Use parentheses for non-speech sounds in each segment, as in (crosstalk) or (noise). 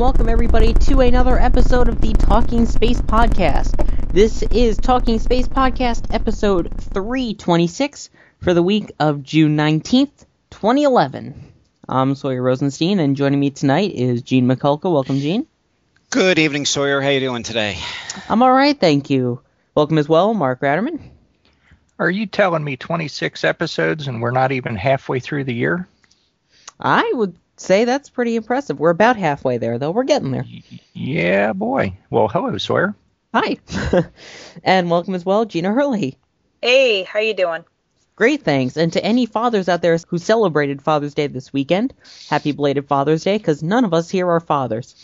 Welcome everybody to another episode of the Talking Space Podcast. This is Talking Space Podcast episode 326 for the week of June 19th, 2011. I'm Sawyer Rosenstein, and joining me tonight is Gene Mikulka. Welcome, Gene. Good evening, Sawyer. How you doing today? I'm all right, thank you. Welcome as well, Mark Ratterman. Are you telling me 26 episodes and we're not even halfway through the year? I would say that's pretty impressive. We're about halfway there, though. We're getting there. Yeah, boy. Well, hello, Sawyer. Hi. (laughs) and welcome as well, Gina Herlihy. Hey, how you doing? Great, thanks. And to any fathers out there who celebrated Father's Day this weekend, happy belated Father's Day, because none of us here are fathers.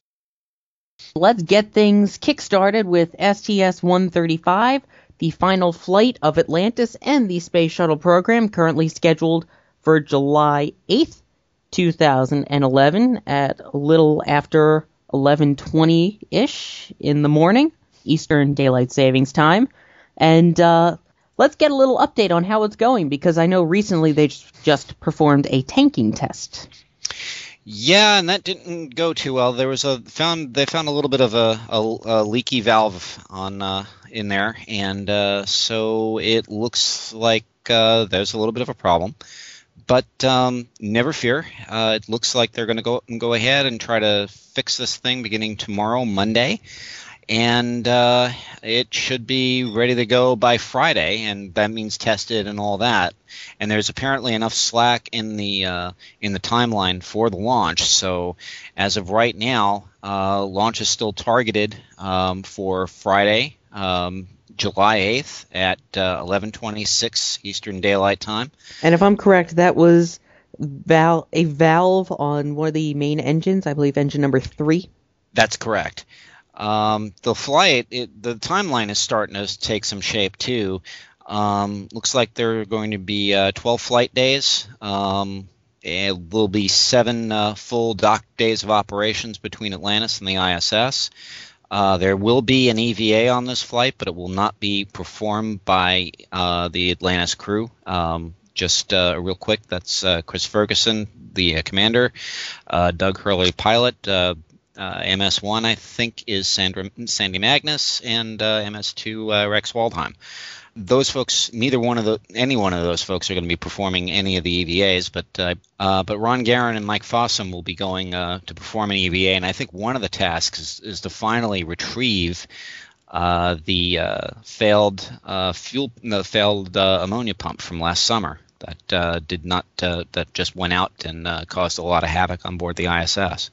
Let's get things kick-started with STS-135, the final flight of Atlantis and the Space Shuttle program, currently scheduled for July 8th, 2011, at a little after 11:20-ish in the morning, Eastern Daylight Savings Time. And uh, let's get a little update on how it's going because I know recently they just performed a tanking test. Yeah, and that didn't go too well. There was a found they found a little bit of a, a, a leaky valve on uh, in there, and uh, so it looks like uh, there's a little bit of a problem. But um, never fear. Uh, it looks like they're going to go go ahead and try to fix this thing beginning tomorrow, Monday, and uh, it should be ready to go by Friday, and that means tested and all that. And there's apparently enough slack in the uh, in the timeline for the launch. So as of right now, uh, launch is still targeted um, for Friday, um, July 8th at uh, 11:26 Eastern Daylight Time. And if I'm correct, that was val- a valve on one of the main engines, I believe engine number three. That's correct. Um, the flight, it, the timeline is starting to take some shape too. Um, looks like there are going to be uh, 12 flight days. Um, it will be seven uh, full dock days of operations between Atlantis and the ISS. Uh, there will be an EVA on this flight, but it will not be performed by uh, the Atlantis crew. Um, just uh, real quick, that's uh, Chris Ferguson, the uh, commander, uh, Doug Hurley, pilot. MS1, I think, is Sandra, Sandy Magnus, and MS2, Rex Walheim those folks, neither one of the any one of those folks are going to be performing any of the EVAs, but uh, uh, but Ron Garan and Mike Fossum will be going uh, to perform an EVA, and I think one of the tasks is, is to finally retrieve uh, the uh, failed uh, fuel, the failed ammonia pump from last summer that did not that just went out and caused a lot of havoc on board the ISS.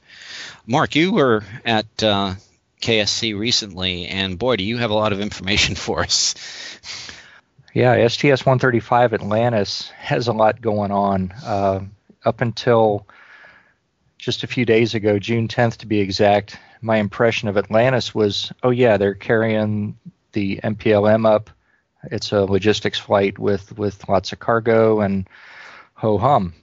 Mark, you were at KSC recently, and boy, do you have a lot of information (laughs) for us. Yeah, STS 135 Atlantis has a lot going on. Uh, up until just a few days ago, June 10th to be exact, my impression of Atlantis was oh, yeah, they're carrying the MPLM up. It's a logistics flight with, with lots of cargo and ho hum.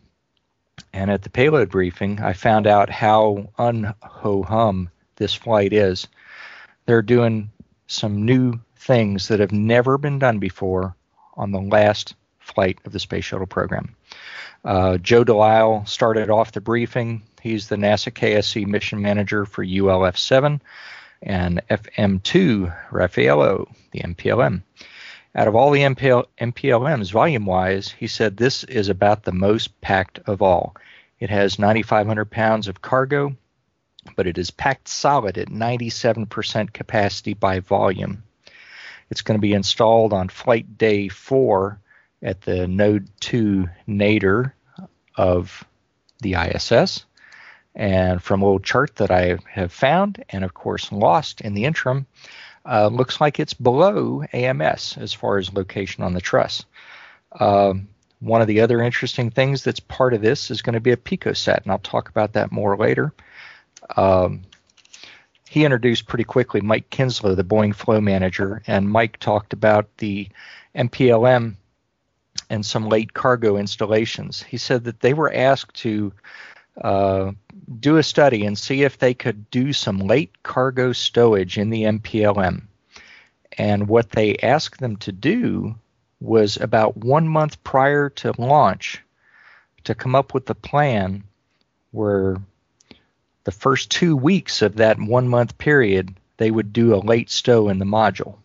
And at the payload briefing, I found out how un ho hum this flight is. They're doing some new things that have never been done before on the last flight of the Space Shuttle program. Uh, Joe Delisle started off the briefing. He's the NASA KSC mission manager for ULF 7 and FM2 Raffaello, the MPLM. Out of all the MPL, MPLMs, volume wise, he said this is about the most packed of all. It has 9,500 pounds of cargo, but it is packed solid at 97% capacity by volume. It's going to be installed on flight day four at the Node 2 nadir of the ISS. And from a little chart that I have found and, of course, lost in the interim, uh, looks like it's below AMS as far as location on the truss. Um, one of the other interesting things that's part of this is going to be a picosat, and I'll talk about that more later. Um, he introduced pretty quickly Mike Kinslow, the Boeing flow manager, and Mike talked about the MPLM and some late cargo installations. He said that they were asked to uh, do a study and see if they could do some late cargo stowage in the MPLM. And what they asked them to do was about one month prior to launch to come up with a plan where the first two weeks of that one month period they would do a late stow in the module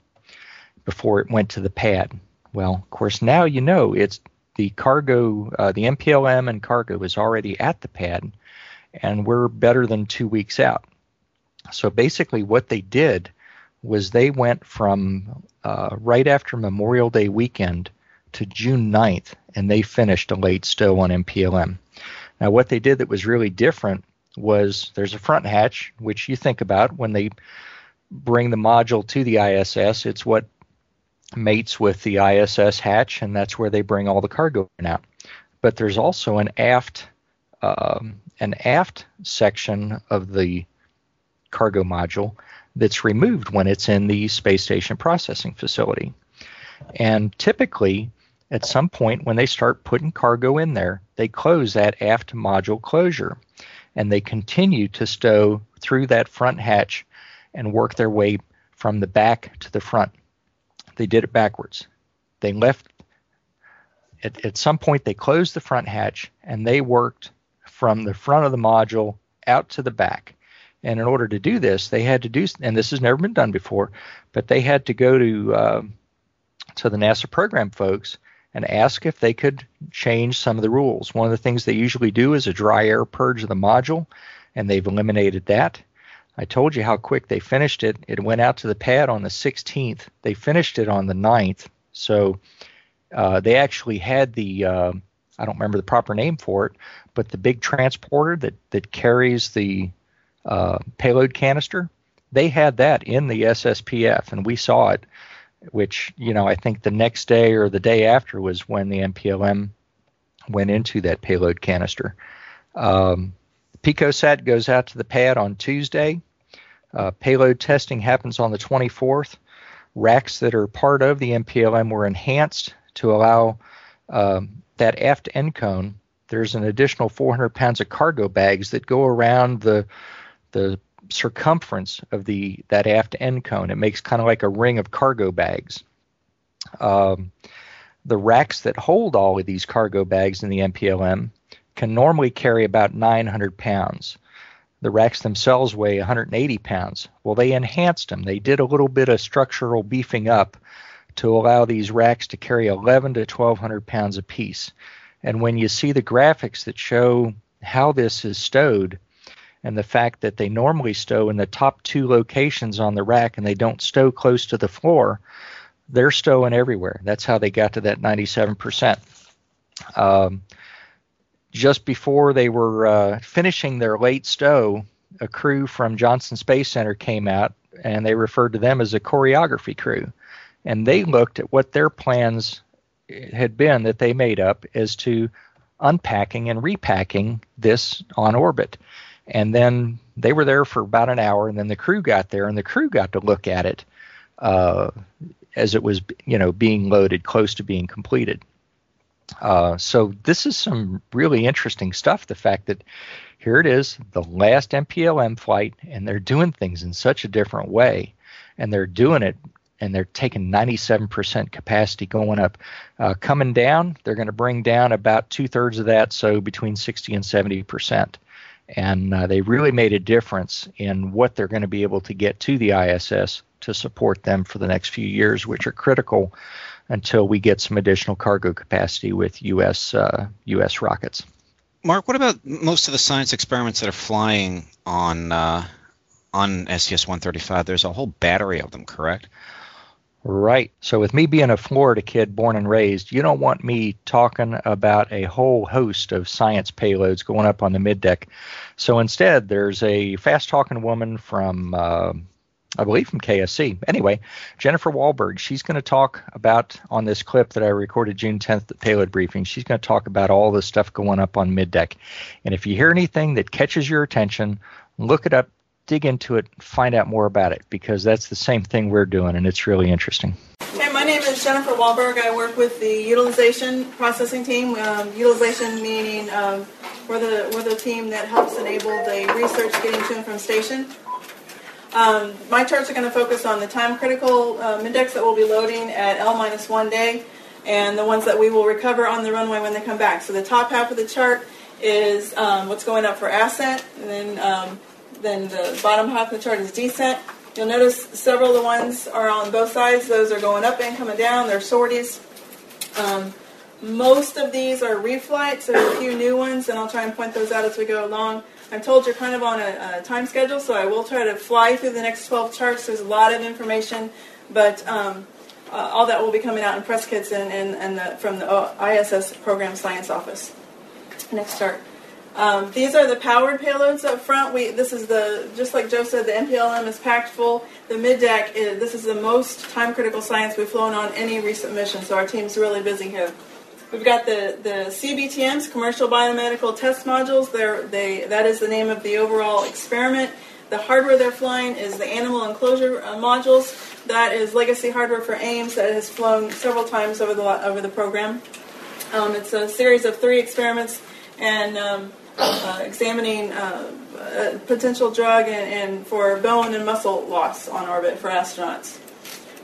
before it went to the pad. Well, of course, now you know it's the cargo, uh, the MPLM and cargo is already at the pad, and we're better than two weeks out. So basically, what they did was they went from uh, right after Memorial Day weekend to June 9th, and they finished a late stow on MPLM. Now, what they did that was really different was there's a front hatch, which you think about when they bring the module to the ISS. It's what mates with the ISS hatch, and that's where they bring all the cargo in out. But there's also an aft um, an aft section of the cargo module that's removed when it's in the space station processing facility. And typically, at some point when they start putting cargo in there, they close that aft module closure and they continue to stow through that front hatch and work their way from the back to the front. They did it backwards. They left at, at some point they closed the front hatch and they worked from the front of the module out to the back. And in order to do this, they had to do, and this has never been done before, but they had to go to uh, to the NASA program folks and ask if they could change some of the rules. One of the things they usually do is a dry air purge of the module, and they've eliminated that. I told you how quick they finished it. It went out to the pad on the 16th. They finished it on the 9th. So uh, they actually had the, uh, I don't remember the proper name for it, but the big transporter that, that carries the uh, payload canister, they had that in the SSPF, and we saw it. Which you know, I think the next day or the day after was when the MPLM went into that payload canister. Um, PicoSat goes out to the pad on Tuesday. Uh, payload testing happens on the 24th. Racks that are part of the MPLM were enhanced to allow um, that aft end cone. There's an additional 400 pounds of cargo bags that go around the the circumference of the that aft end cone. It makes kind of like a ring of cargo bags. Um, the racks that hold all of these cargo bags in the MPLM can normally carry about 900 pounds. The racks themselves weigh 180 pounds. Well, they enhanced them. They did a little bit of structural beefing up to allow these racks to carry 11 to 1200 pounds apiece. And when you see the graphics that show how this is stowed, and the fact that they normally stow in the top two locations on the rack and they don't stow close to the floor, they're stowing everywhere. That's how they got to that 97%. Um, just before they were uh, finishing their late stow, a crew from Johnson Space Center came out and they referred to them as a choreography crew. And they looked at what their plans had been that they made up as to unpacking and repacking this on orbit. And then they were there for about an hour, and then the crew got there, and the crew got to look at it uh, as it was, you know, being loaded, close to being completed. Uh, so this is some really interesting stuff. The fact that here it is, the last MPLM flight, and they're doing things in such a different way, and they're doing it, and they're taking 97% capacity going up. Uh, coming down, they're going to bring down about two thirds of that, so between 60 and 70 percent and uh, they really made a difference in what they're going to be able to get to the ISS to support them for the next few years, which are critical until we get some additional cargo capacity with U.S. Uh, U.S. rockets. Mark, what about most of the science experiments that are flying on uh, on STS-135? There's a whole battery of them, correct? Right. So, with me being a Florida kid born and raised, you don't want me talking about a whole host of science payloads going up on the mid deck. So, instead, there's a fast talking woman from, uh, I believe, from KSC. Anyway, Jennifer Wahlberg, she's going to talk about on this clip that I recorded June 10th the payload briefing. She's going to talk about all the stuff going up on mid deck. And if you hear anything that catches your attention, look it up dig into it, find out more about it because that's the same thing we're doing, and it's really interesting. Hey, my name is Jennifer Wahlberg. I work with the utilization processing team. Um, utilization meaning um, we're the we're the team that helps enable the research getting to and from station. Um, my charts are going to focus on the time critical um, index that we'll be loading at L minus one day, and the ones that we will recover on the runway when they come back. So the top half of the chart is um, what's going up for ascent, and then um, then the bottom half of the chart is descent. You'll notice several of the ones are on both sides. Those are going up and coming down. They're sorties. Um, most of these are reflights. There's a few new ones, and I'll try and point those out as we go along. I'm told you're kind of on a, a time schedule, so I will try to fly through the next 12 charts. There's a lot of information, but um, uh, all that will be coming out in press kits and, and, and the, from the ISS Program Science Office. Next chart. Um, these are the powered payloads up front. We this is the just like Joe said, the MPLM is packed full. The mid deck is this is the most time critical science we've flown on any recent mission. So our team's really busy here. We've got the, the CBTMs, commercial biomedical test modules. They're, they that is the name of the overall experiment. The hardware they're flying is the animal enclosure uh, modules. That is legacy hardware for Ames that has flown several times over the over the program. Um, it's a series of three experiments and um, uh, examining uh, a potential drug and, and, for bone and muscle loss on orbit for astronauts.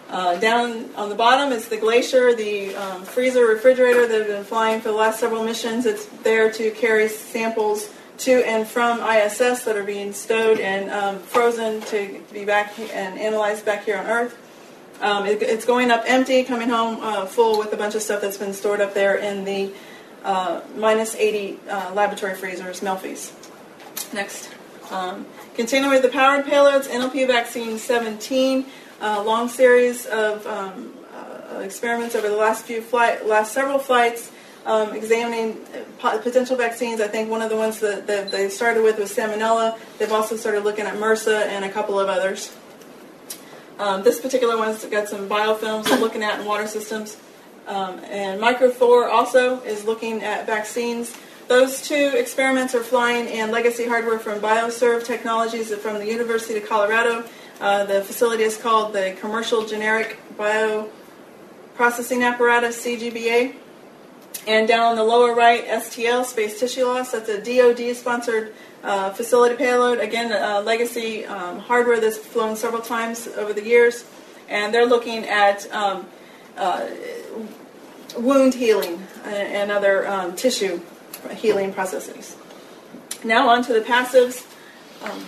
Uh, down on the bottom is the Glacier, the um, freezer refrigerator that have been flying for the last several missions. It's there to carry samples to and from ISS that are being stowed and um, frozen to be back and analyzed back here on Earth. Um, it, it's going up empty, coming home uh, full with a bunch of stuff that's been stored up there in the uh, minus 80 uh, laboratory freezers, Melfi's. Next. Um, continuing with the powered payloads, NLP vaccine 17, uh, long series of um, uh, experiments over the last few flight, last several flights, um, examining potential vaccines. I think one of the ones that, that, they started with was salmonella. They've also started looking at MRSA and a couple of others. Um, this particular one's got some biofilms looking at in water systems. Um, and MicroThor also is looking at vaccines. Those two experiments are flying in legacy hardware from Bioserve Technologies from the University of Colorado. Uh, the facility is called the Commercial Generic Bioprocessing Apparatus, CGBA. And down on the lower right, STL, Space Tissue Loss. That's a DoD-sponsored uh, facility payload. Again, uh, legacy um, hardware that's flown several times over the years. And they're looking at um, uh, wound healing and other um, tissue healing processes. Now on to the passives. Um,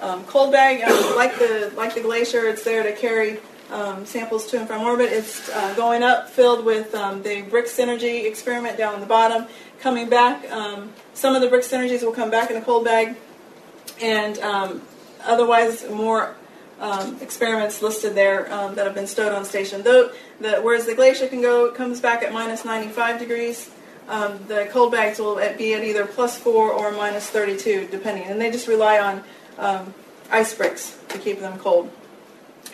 um, cold bag, um, like the like the glacier, it's there to carry um, samples to and from orbit. It's uh, going up, filled with um, the brick synergy experiment down on the bottom. Coming back, um, some of the brick synergies will come back in the cold bag, and otherwise more um, experiments listed there um, that have been stowed on station. Though, the, whereas the glacier can go comes back at minus 95 degrees, um, the cold bags will be at either plus 4 or minus 32, depending. And they just rely on um, ice bricks to keep them cold.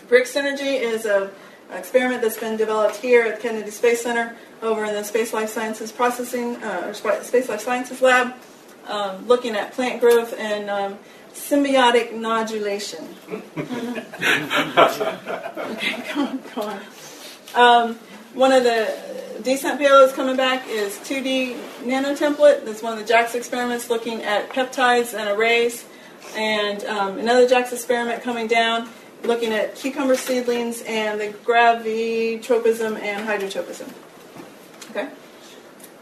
Brick Synergy is an experiment that's been developed here at Kennedy Space Center over in the Space Life Sciences Processing, uh, or Space Life Sciences Lab, um, looking at plant growth and um, symbiotic nodulation. okay, go on, go on. Um, one of the decent payloads coming back is 2D nanotemplate. That's one of the JAX experiments looking at peptides and arrays. And um, another JAX experiment coming down looking at cucumber seedlings and the gravitropism and hydrotropism. Okay.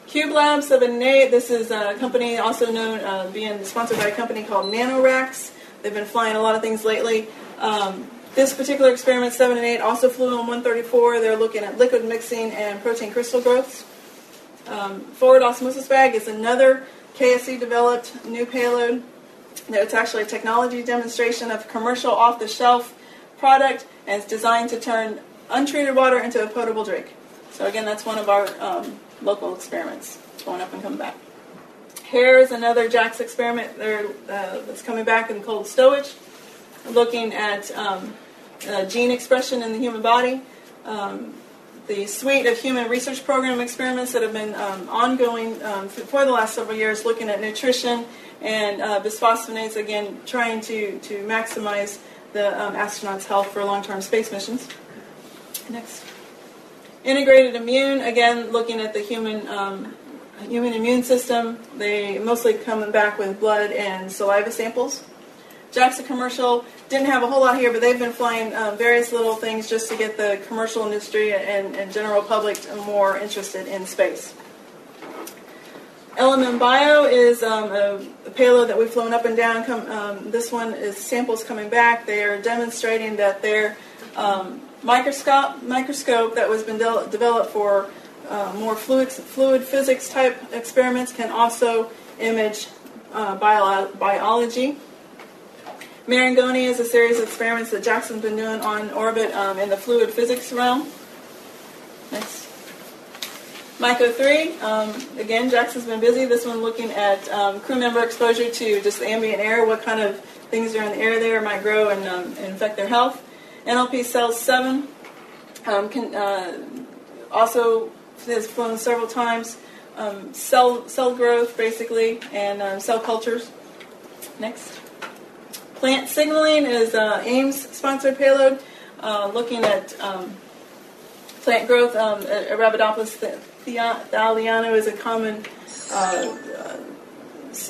Cube Lab 7A, this is a company also known, uh, being sponsored by a company called NanoRacks. They've been flying a lot of things lately. Um, this particular experiment, 7 and 8, also flew on 134. They're looking at liquid mixing and protein crystal growths. Um, forward osmosis bag is another KSC developed new payload. It's actually a technology demonstration of commercial off the shelf product, and it's designed to turn untreated water into a potable drink. So again, that's one of our um, local experiments going up and coming back. Hair is another JAX experiment there, uh, that's coming back in cold stowage, looking at um, uh, gene expression in the human body. Um, the suite of human research program experiments that have been um, ongoing um, for the last several years, looking at nutrition and uh, bisphosphonates, again, trying to, to maximize the um, astronauts' health for long-term space missions. Next. Integrated immune, again, looking at the human um, human immune system. They mostly coming back with blood and saliva samples. JAXA commercial didn't have a whole lot here, but they've been flying um, various little things just to get the commercial industry and, and general public more interested in space. LMM Bio is um, a, a, payload that we've flown up and down. Come, um, this one is samples coming back. They are demonstrating that their um, microscope, microscope that was been de- developed for uh, more fluid, fluid physics type experiments can also image uh, bio- biology. Marangoni is a series of experiments that JAXA's been doing on orbit um, in the fluid physics realm. Next. Myco 3, um, again, JAXA's been busy. This one looking at um, crew member exposure to just the ambient air, what kind of things are in the air there might grow and, um, and infect their health. NLP Cells 7 um, can, uh, also has flown several times. Um, cell, cell growth, basically, and um, cell cultures. Next. Plant signaling is uh, Ames sponsored payload uh, looking at um, plant growth. Um, Arabidopsis thaliana is a common uh,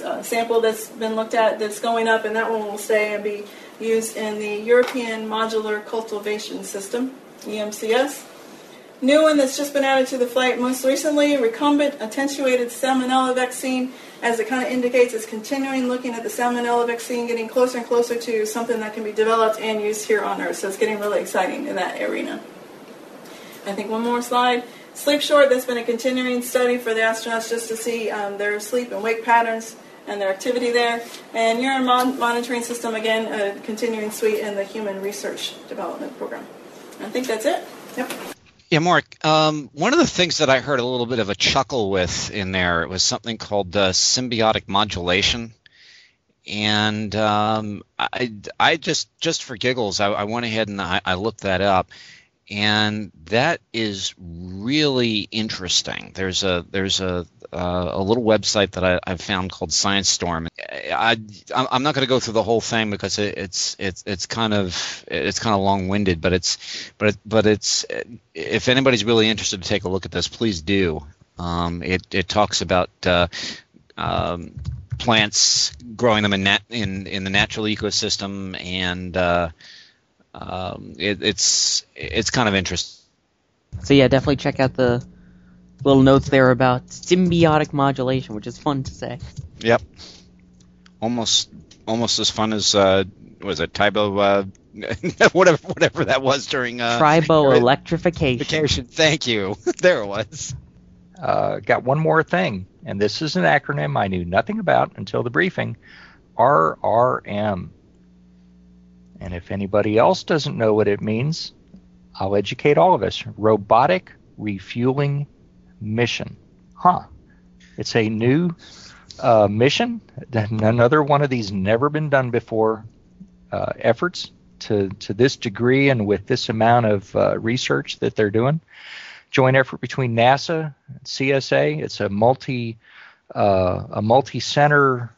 uh, sample that's been looked at that's going up, and that one will stay and be used in the European Modular Cultivation System, EMCS. New one that's just been added to the flight most recently, recombinant attenuated salmonella vaccine as it kind of indicates, it's continuing looking at the salmonella vaccine, getting closer and closer to something that can be developed and used here on Earth. So it's getting really exciting in that arena. I think one more slide. Sleep short, that's been a continuing study for the astronauts just to see um, their sleep and wake patterns and their activity there. And urine mon- monitoring system, again, a continuing suite in the human research development program. I think that's it. Yep. Yeah, Mark. Um, one of the things that I heard a little bit of a chuckle with in there was something called uh, symbiotic modulation, and um, I, I just just for giggles, I, I went ahead and I, I, looked that up, and that is really interesting. There's a there's a uh, a little website that I, have found called Science Storm. I, I am not going to go through the whole thing because it, it's it's it's kind of it's kind of long winded, but it's but but it's if anybody's really interested to take a look at this, please do. Um, it it talks about uh, um, plants growing them in nat- in in the natural ecosystem and uh, um, it, it's it's kind of interesting. So yeah, definitely check out the little notes there about symbiotic modulation, which is fun to say. Yep. Almost almost as fun as uh, was it Tybo uh, (laughs) whatever whatever that was during uh, Tribo electrification. Thank you. (laughs) there it was. Uh, got one more thing, and this is an acronym I knew nothing about until the briefing. RRM. And if anybody else doesn't know what it means, I'll educate all of us. Robotic Refueling Mission. Huh. It's a new uh, mission. Another one of these never been done before uh, efforts to, to this degree and with this amount of uh, research that they're doing. Joint effort between NASA, and CSA. It's a multi uh, a multi center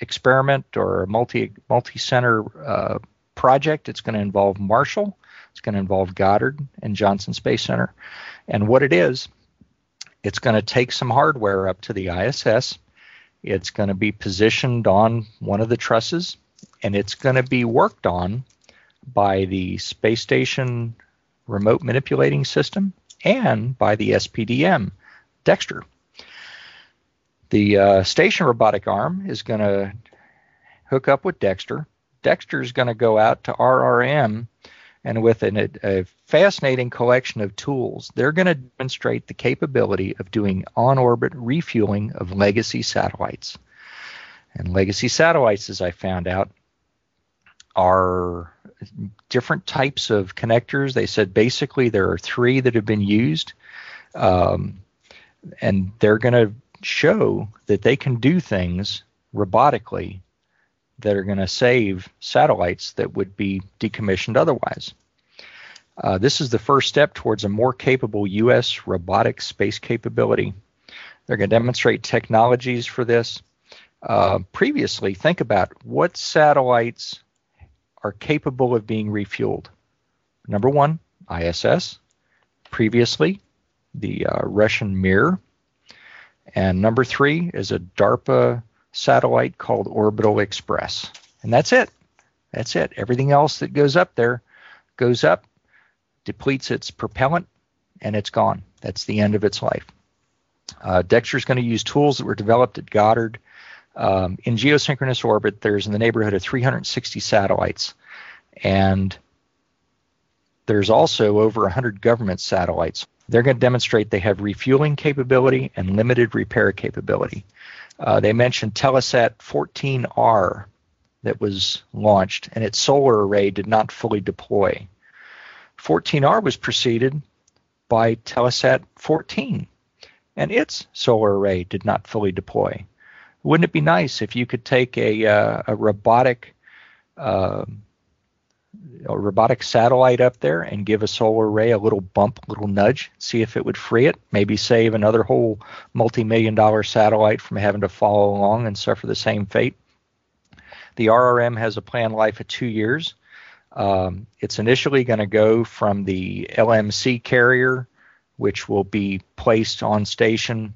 experiment or a multi multi center uh, project. It's going to involve Marshall, it's going to involve Goddard and Johnson Space Center, and what it is, it's going to take some hardware up to the ISS. It's going to be positioned on one of the trusses, and it's going to be worked on by the space station remote manipulating system and by the SPDM, Dextre. The uh, station robotic arm is going to hook up with Dextre. Dextre is going to go out to RRM, and with an, a fascinating collection of tools, they're going to demonstrate the capability of doing on orbit refueling of legacy satellites. And legacy satellites, as I found out, are different types of connectors. They said basically there are three that have been used, um, and they're going to show that they can do things robotically that are going to save satellites that would be decommissioned otherwise. Uh, this is the first step towards a more capable U.S. robotic space capability. They're going to demonstrate technologies for this. Uh, previously, think about what satellites are capable of being refueled. Number one, ISS. Previously, the uh, Russian Mir. And number three is a DARPA satellite called Orbital Express. And that's it. That's it. Everything else that goes up there goes up, depletes its propellant, and it's gone. That's the end of its life. Uh, is going to use tools that were developed at Goddard. Um, in geosynchronous orbit, there's in the neighborhood of 360 satellites, and there's also over 100 government satellites. They're going to demonstrate they have refueling capability and limited repair capability. Uh, they mentioned Telesat 14R that was launched, and its solar array did not fully deploy. 14R was preceded by Telesat 14, and its solar array did not fully deploy. Wouldn't it be nice if you could take a, uh, a robotic uh, a robotic satellite up there and give a solar array a little bump, a little nudge, see if it would free it, maybe save another whole multi-million dollar satellite from having to follow along and suffer the same fate. The RRM has a planned life of two years. Um, it's initially going to go from the LMC carrier, which will be placed on station.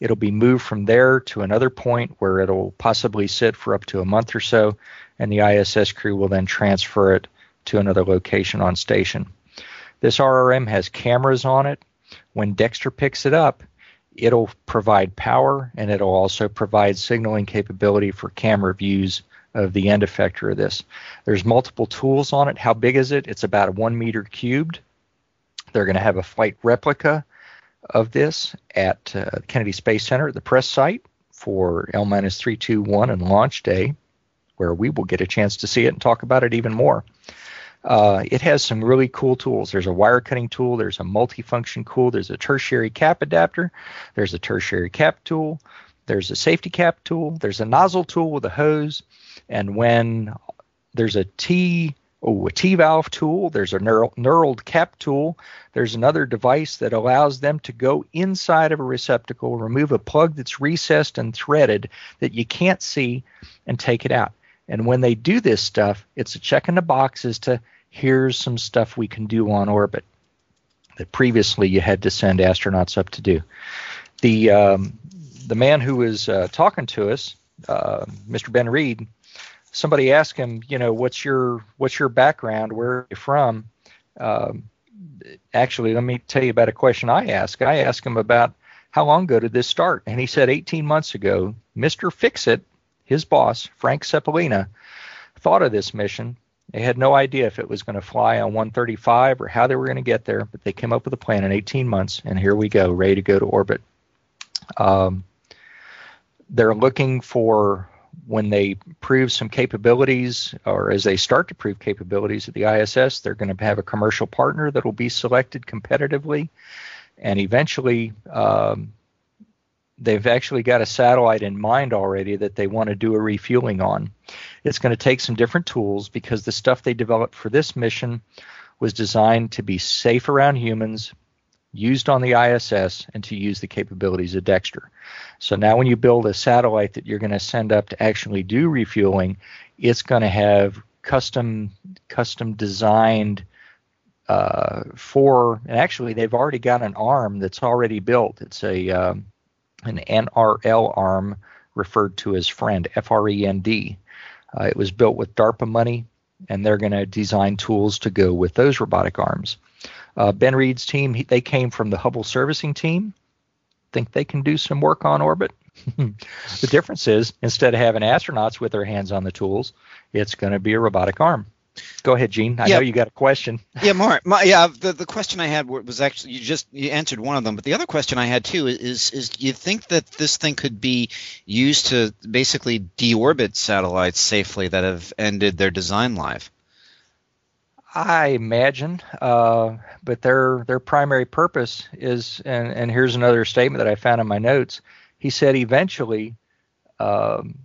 It'll be moved from there to another point where it'll possibly sit for up to a month or so, and the ISS crew will then transfer it to another location on station. This RRM has cameras on it. When Dextre picks it up, it'll provide power and it'll also provide signaling capability for camera views of the end effector of this. There's multiple tools on it. How big is it? It's about a one meter cubed. They're going to have a flight replica of this at uh, Kennedy Space Center at the press site for L 321 and launch day, where we will get a chance to see it and talk about it even more. Uh, it has some really cool tools. There's a wire cutting tool, there's a multifunction tool, there's a tertiary cap adapter, there's a tertiary cap tool, there's a safety cap tool, there's a nozzle tool with a hose, and when there's a T oh, a T valve tool, there's a knurled cap tool, there's another device that allows them to go inside of a receptacle, remove a plug that's recessed and threaded that you can't see, and take it out. And when they do this stuff, it's a check in the box as to here's some stuff we can do on orbit that previously you had to send astronauts up to do. The um, the man who was uh, talking to us, uh, Mr. Ben Reed, somebody asked him, you know, what's your what's your background? Where are you from? Um, actually, let me tell you about a question I asked. I asked him about how long ago did this start, and he said 18 months ago. Mr. Fixit, his boss, Frank Cepollina, thought of this mission they had no idea if it was going to fly on 135 or how they were going to get there, but they came up with a plan in 18 months, and here we go, ready to go to orbit. Um, they're looking for when they prove some capabilities, or as they start to prove capabilities at the ISS, they're going to have a commercial partner that will be selected competitively, and eventually um, they've actually got a satellite in mind already that they want to do a refueling on. It's going to take some different tools because the stuff they developed for this mission was designed to be safe around humans, used on the ISS, and to use the capabilities of Dextre. So now when you build a satellite that you're going to send up to actually do refueling, it's going to have custom custom designed uh, for and actually they've already got an arm that's already built. It's a um, an NRL arm referred to as FREND, F R E N D. Uh, it was built with DARPA money, and they're going to design tools to go with those robotic arms. Uh, ben Reed's team, he, they came from the Hubble servicing team. Think they can do some work on orbit? (laughs) the difference is instead of having astronauts with their hands on the tools, it's going to be a robotic arm. Go ahead, Gene. I yeah. know you got a question. (laughs) yeah, Mark. My, yeah, the, the question I had was actually you just you answered one of them, but the other question I had too is is you think that this thing could be used to basically deorbit satellites safely that have ended their design life? I imagine, uh, but their their primary purpose is, and, and here's another statement that I found in my notes. He said eventually, um,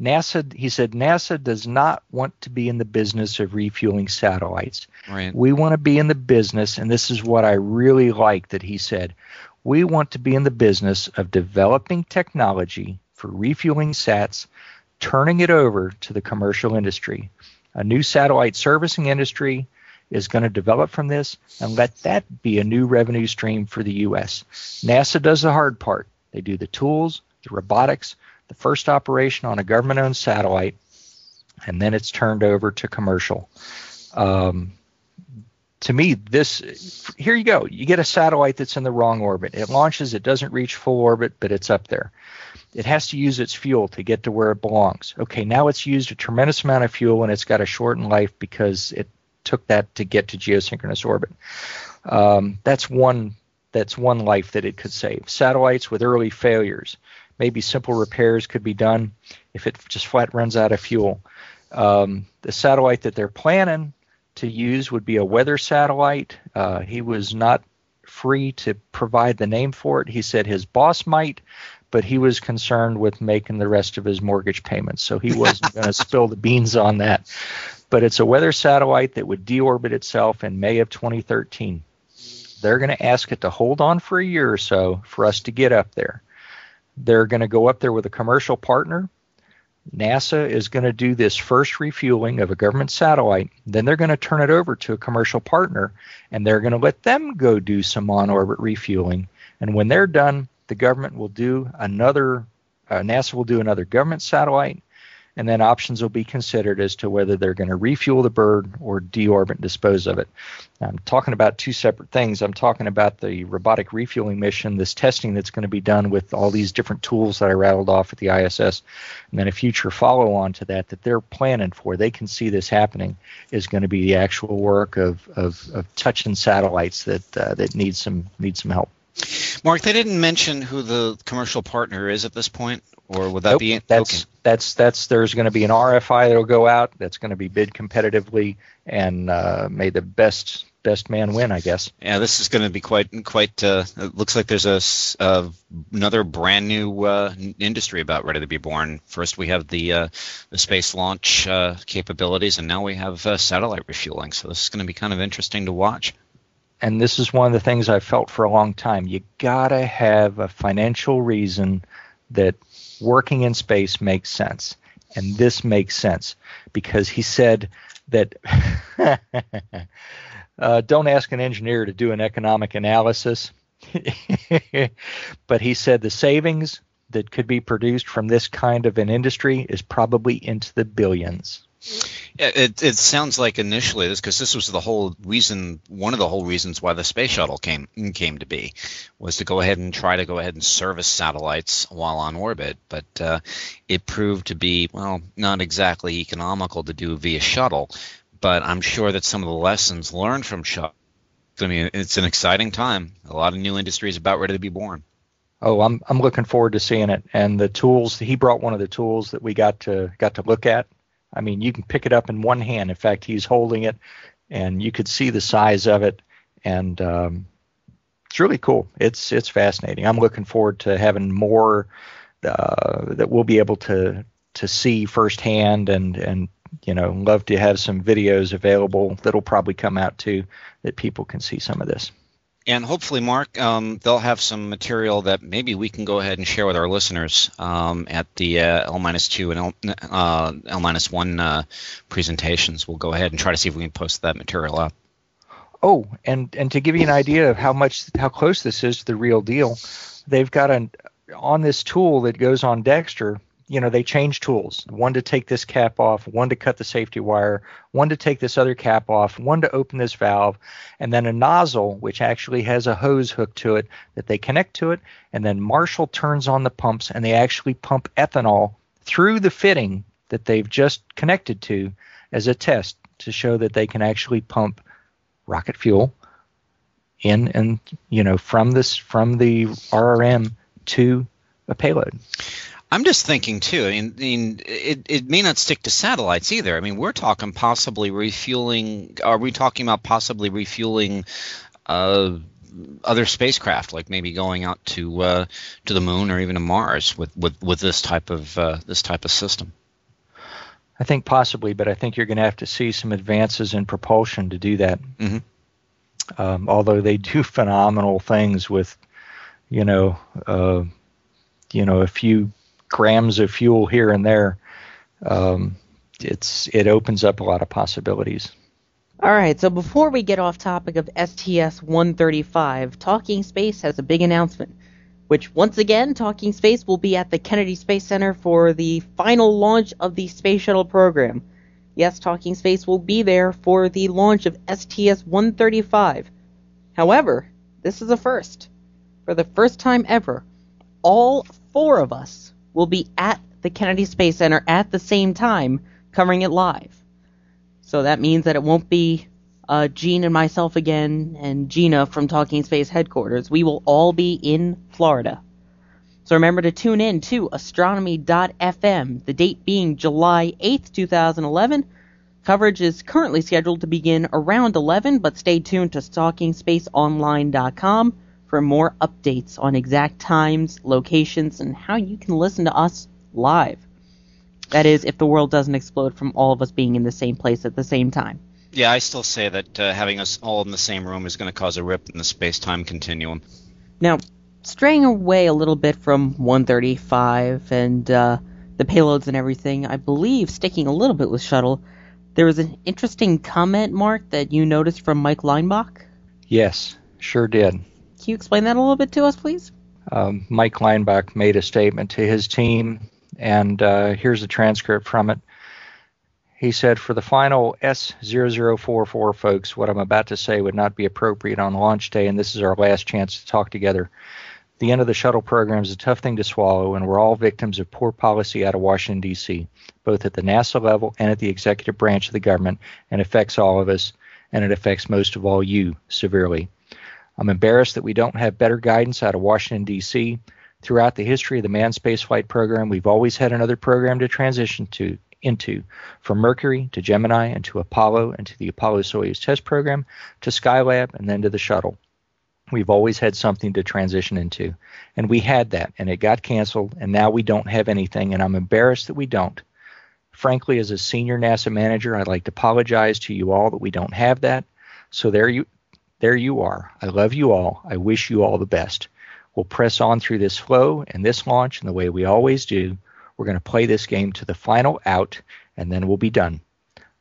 NASA. He said NASA does not want to be in the business of refueling satellites. Right. We want to be in the business, and this is what I really like that he said. We want to be in the business of developing technology for refueling sats, turning it over to the commercial industry. A new satellite servicing industry is going to develop from this, and let that be a new revenue stream for the U.S. NASA does the hard part. They do the tools, the robotics, the first operation on a government owned satellite, and then it's turned over to commercial. Um, to me, this here you go. You get a satellite that's in the wrong orbit. It launches, it doesn't reach full orbit, but it's up there. It has to use its fuel to get to where it belongs. Okay, now it's used a tremendous amount of fuel and it's got a shortened life because it took that to get to geosynchronous orbit. Um, that's one that's one life that it could save. Satellites with early failures, maybe simple repairs could be done if it just flat runs out of fuel. Um, the satellite that they're planning to use would be a weather satellite. Uh, he was not free to provide the name for it. He said his boss might, but he was concerned with making the rest of his mortgage payments, so he wasn't (laughs) going to spill the beans on that. But it's a weather satellite that would deorbit itself in May of 2013. They're going to ask it to hold on for a year or so for us to get up there. They're going to go up there with a commercial partner. NASA is going to do this first refueling of a government satellite. Then they're going to turn it over to a commercial partner and they're going to let them go do some on orbit refueling. And when they're done, the government will do another, uh, NASA will do another government satellite and then options will be considered as to whether they're going to refuel the bird or deorbit and dispose of it. I'm talking about two separate things. I'm talking about the robotic refueling mission, this testing that's going to be done with all these different tools that I rattled off at the ISS, and then a future follow on to that that they're planning for. They can see this happening is going to be the actual work of, of, of touching satellites that uh, that need some need some help. Mark, they didn't mention who the commercial partner is at this point, or would that Nope, be that's okay? that's that's there's going to be an RFI that'll go out that's going to be bid competitively and uh, may the best best man win, I guess. Yeah, this is going to be quite quite. Uh, it looks like there's a uh, another brand new uh, industry about ready to be born. First, we have the uh, the space launch uh, capabilities, and now we have uh, satellite refueling. So this is going to be kind of interesting to watch. And this is one of the things I've felt for a long time. You gotta have a financial reason that working in space makes sense, and this makes sense because he said that. (laughs) uh, don't ask an engineer to do an economic analysis. (laughs) but he said the savings that could be produced from this kind of an industry is probably into the billions. Yeah, it, it sounds like initially this because this was the whole reason, one of the whole reasons why the space shuttle came came to be, was to go ahead and try to go ahead and service satellites while on orbit. But uh, it proved to be well not exactly economical to do via shuttle. But I'm sure that some of the lessons learned from shuttle. I mean, it's an exciting time. A lot of new industries about ready to be born. Oh, I'm I'm looking forward to seeing it. And the tools he brought one of the tools that we got to got to look at. I mean, you can pick it up in one hand. In fact, he's holding it, and you could see the size of it, and um, it's really cool. It's it's fascinating. I'm looking forward to having more uh, that we'll be able to to see firsthand, and and you know, love to have some videos available that'll probably come out too, that people can see some of this. And hopefully, Mark, um, they'll have some material that maybe we can go ahead and share with our listeners um, at the uh, L minus two and L, uh, minus one uh, presentations. We'll go ahead and try to see if we can post that material up. Oh, and and to give you an idea of how much how close this is to the real deal, they've got an on this tool that goes on Dextre. You know, they change tools. One to take this cap off, one to cut the safety wire, one to take this other cap off, one to open this valve, and then a nozzle which actually has a hose hooked to it that they connect to it, and then Marshall turns on the pumps and they actually pump ethanol through the fitting that they've just connected to as a test to show that they can actually pump rocket fuel in and you know from this from the RRM to a payload. I'm just thinking too. I mean, I mean, it, it may not stick to satellites either. I mean, we're talking possibly refueling. Are we talking about possibly refueling uh, other spacecraft, like maybe going out to uh, to the moon or even to Mars with with, with this type of uh, this type of system? I think possibly, but I think you're going to have to see some advances in propulsion to do that. Mhm. Um, although they do (laughs) phenomenal things with, you know, uh, you know, a few grams of fuel here and there. Um, it's it opens up a lot of possibilities. All right, so before we get off topic of STS 135, Talking Space has a big announcement, which once again, Talking Space will be at the Kennedy Space Center for the final launch of the Space Shuttle program. Yes, Talking Space will be there for the launch of STS 135. However, this is a first. For the first time ever, all four of us will be at the Kennedy Space Center at the same time, covering it live. So that means that it won't be uh, Gene and myself again and Gina from Talking Space headquarters. We will all be in Florida. So remember to tune in to astronomy.fm, the date being July 8th, 2011. Coverage is currently scheduled to begin around 11, but stay tuned to talkingspaceonline.com for more updates on exact times, locations, and how you can listen to us live. That is, if the world doesn't explode from all of us being in the same place at the same time. Yeah, I still say that uh, having us all in the same room is going to cause a rip in the space-time continuum. Now, straying away a little bit from 135 and uh, the payloads and everything, I believe sticking a little bit with shuttle, there was an interesting comment, Mark, that you noticed from Mike Leinbach. Yes, sure did. Can you explain that a little bit to us, please? Um, Mike Leinbach made a statement to his team, and uh, here's a transcript from it. He said, For the final S0044 folks, what I'm about to say would not be appropriate on launch day, and this is our last chance to talk together. The end of the shuttle program is a tough thing to swallow, and we're all victims of poor policy out of Washington, D.C., both at the NASA level and at the executive branch of the government, and it affects all of us, and it affects most of all you severely. I'm embarrassed that we don't have better guidance out of Washington, D.C. Throughout the history of the manned spaceflight program, we've always had another program to transition to into, from Mercury to Gemini and to Apollo and to the Apollo Soyuz test program to Skylab and then to the shuttle. We've always had something to transition into. And we had that, and it got canceled, and now we don't have anything, and I'm embarrassed that we don't. Frankly, as a senior NASA manager, I'd like to apologize to you all that we don't have that. So there you there you are. I love you all. I wish you all the best. We'll press on through this flow and this launch in the way we always do. We're going to play this game to the final out, and then we'll be done.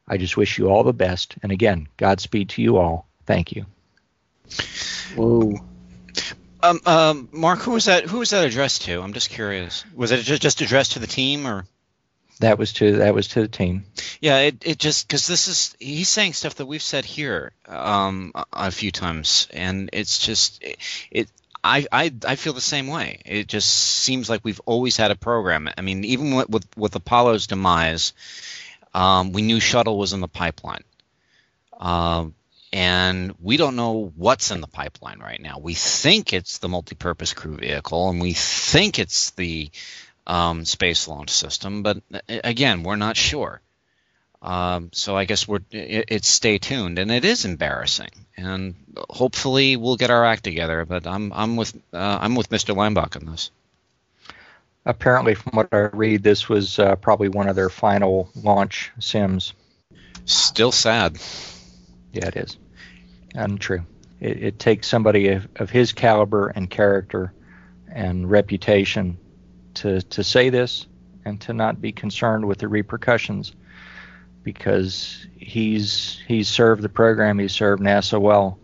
I just wish you all the best. And again, Godspeed to you all. Thank you. Whoa. Um, um, Mark, who was that? Who was that addressed to? I'm just curious. Was it just, just addressed to the team, or? That was to that was to the team. Yeah, it, it just because this is he's saying stuff that we've said here um, a, a few times, and it's just it, it I, I I feel the same way. It just seems like we've always had a program. I mean, even with with, with Apollo's demise, um, we knew shuttle was in the pipeline, um, and we don't know what's in the pipeline right now. We think it's the multi-purpose crew vehicle, and we think it's the um, space launch system, but uh, again, we're not sure. Um, so I guess we're it, it's stay tuned, and it is embarrassing, and hopefully we'll get our act together. But I'm I'm with uh, I'm with Mr. Leinbach on this. Apparently, from what I read, this was uh, probably one of their final launch sims. Still sad. Yeah, it is. Untrue. It, it takes somebody of, of his caliber and character and reputation to to say this and to not be concerned with the repercussions because he's he's served the program, he's served NASA well,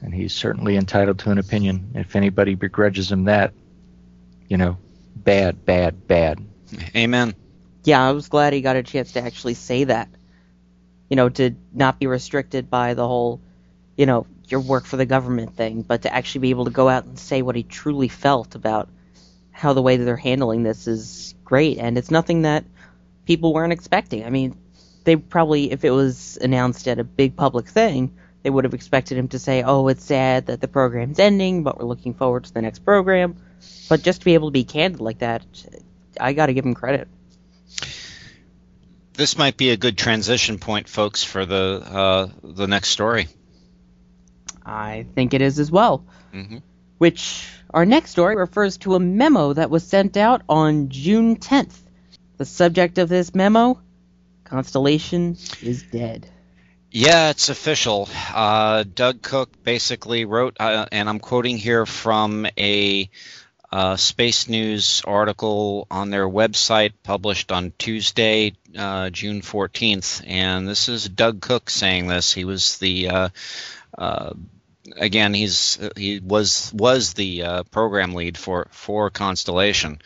and he's certainly entitled to an opinion. If anybody begrudges him that, you know, bad, bad, bad. Amen. Yeah, I was glad he got a chance to actually say that. You know, to not be restricted by the whole, you know, your work for the government thing, but to actually be able to go out and say what he truly felt about how the way that they're handling this is great, and it's nothing that people weren't expecting. I mean, they probably, if it was announced at a big public thing, they would have expected him to say, "Oh, it's sad that the program's ending, but we're looking forward to the next program." But just to be able to be candid like that, I got to give him credit. This might be a good transition point, folks, for the uh, the next story. I think it is as well. hmm Which our next story refers to a memo that was sent out on June 10th. The subject of this memo: Constellation is dead. Yeah, it's official. Uh, Doug Cook basically wrote, uh, and I'm quoting here from a uh, Space News article on their website published on Tuesday, uh, June 14th. And this is Doug Cook saying this. He was the uh, uh, again, he's he was was the uh, program lead for for Constellation.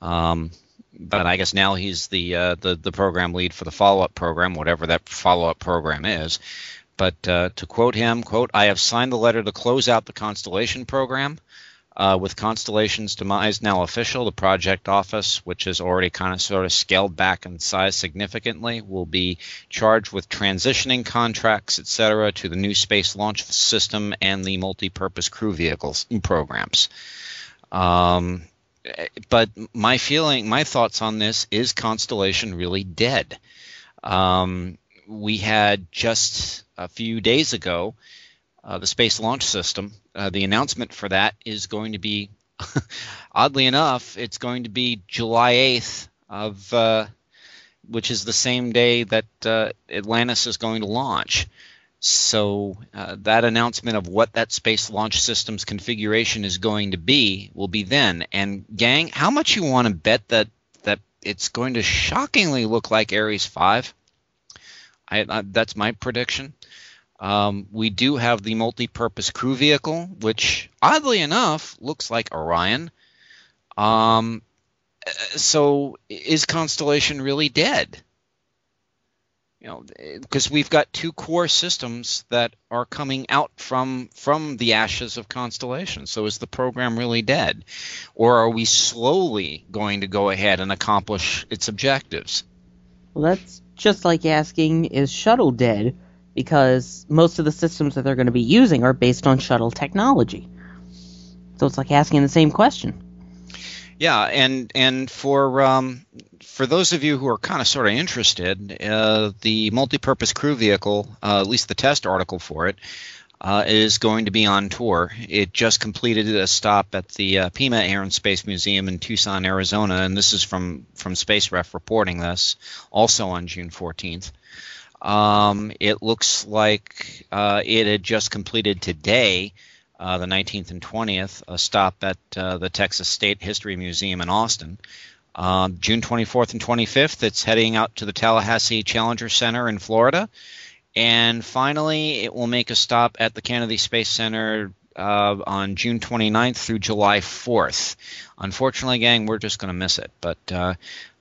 Um, but I guess now he's the uh, the the program lead for the follow up program, whatever that follow up program is. But uh, to quote him, quote, I have signed the letter to close out the Constellation program. Uh, with Constellation's demise now official, the project office, which has already kind of sort of scaled back in size significantly, will be charged with transitioning contracts, etc., to the new space launch system and the multi-purpose crew vehicles programs. Um, but my feeling, my thoughts on this is Constellation really dead. Um, we had just a few days ago uh, the Space Launch System. Uh, the announcement for that is going to be, (laughs) oddly enough, it's going to be July 8th of, uh, which is the same day that uh, Atlantis is going to launch. So uh, that announcement of what that Space Launch System's configuration is going to be will be then. And gang, how much you want to bet that that it's going to shockingly look like Ares 5? I, I, that's my prediction. Um, we do have the multi-purpose crew vehicle, which oddly enough looks like Orion. Um, so is Constellation really dead? You know, because we've got two core systems that are coming out from from the ashes of Constellation. So is the program really dead, or are we slowly going to go ahead and accomplish its objectives? Well, that's just like asking, is Shuttle dead? Because most of the systems that they're going to be using are based on shuttle technology. So it's like asking the same question. Yeah, and and for um, for those of you who are kind of sort of interested, uh, the multi-purpose crew vehicle, uh, at least the test article for it, uh, is going to be on tour. It just completed a stop at the uh, Pima Air and Space Museum in Tucson, Arizona, and this is from from Space Ref reporting this, also on June 14th. Um, it looks like uh, it had just completed today. Uh, the 19th and 20th, a stop at uh, the Texas State History Museum in Austin. Um, June 24th and 25th, it's heading out to the Tallahassee Challenger Center in Florida. And finally, it will make a stop at the Kennedy Space Center uh, on June 29th through July 4th. Unfortunately, gang, we're just going to miss it. But uh,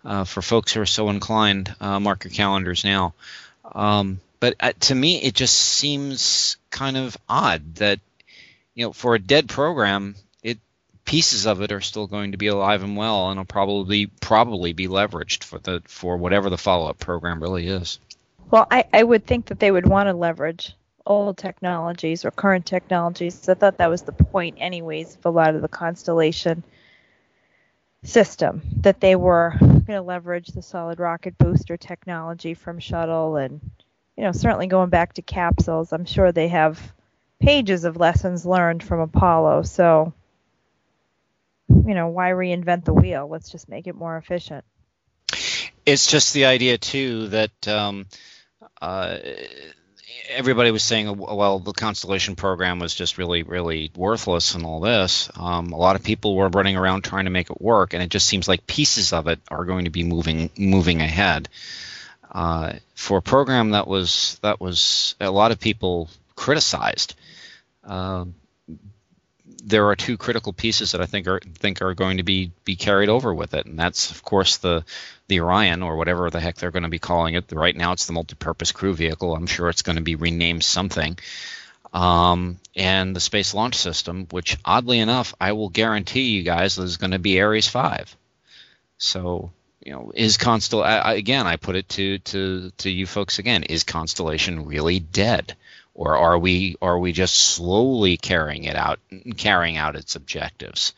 uh, for folks who are so inclined, uh, mark your calendars now. Um, but uh, to me, it just seems kind of odd that you know, for a dead program, it pieces of it are still going to be alive and well, and will probably probably be leveraged for the for whatever the follow up program really is. Well, I, I would think that they would want to leverage old technologies or current technologies. I thought that was the point, anyways, of a lot of the constellation system that they were going to leverage the solid rocket booster technology from shuttle and you know certainly going back to capsules i'm sure they have pages of lessons learned from Apollo. So, you know, why reinvent the wheel? Let's just make it more efficient. It's just the idea too that um, uh, everybody was saying, well, the Constellation program was just really, really worthless and all this. Um, a lot of people were running around trying to make it work, and it just seems like pieces of it are going to be moving moving ahead. Uh, for a program that was that was a lot of people criticized um, there are two critical pieces that I think are think are going to be be carried over with it, and that's of course the the Orion or whatever the heck they're going to be calling it. Right now, it's the multi-purpose crew vehicle. I'm sure it's going to be renamed something. Um, and the Space Launch System, which oddly enough, I will guarantee you guys is going to be Ares Five. So you know, is Constel again? I put it to to to you folks again. Is Constellation really dead? Or are we are we just slowly carrying it out carrying out its objectives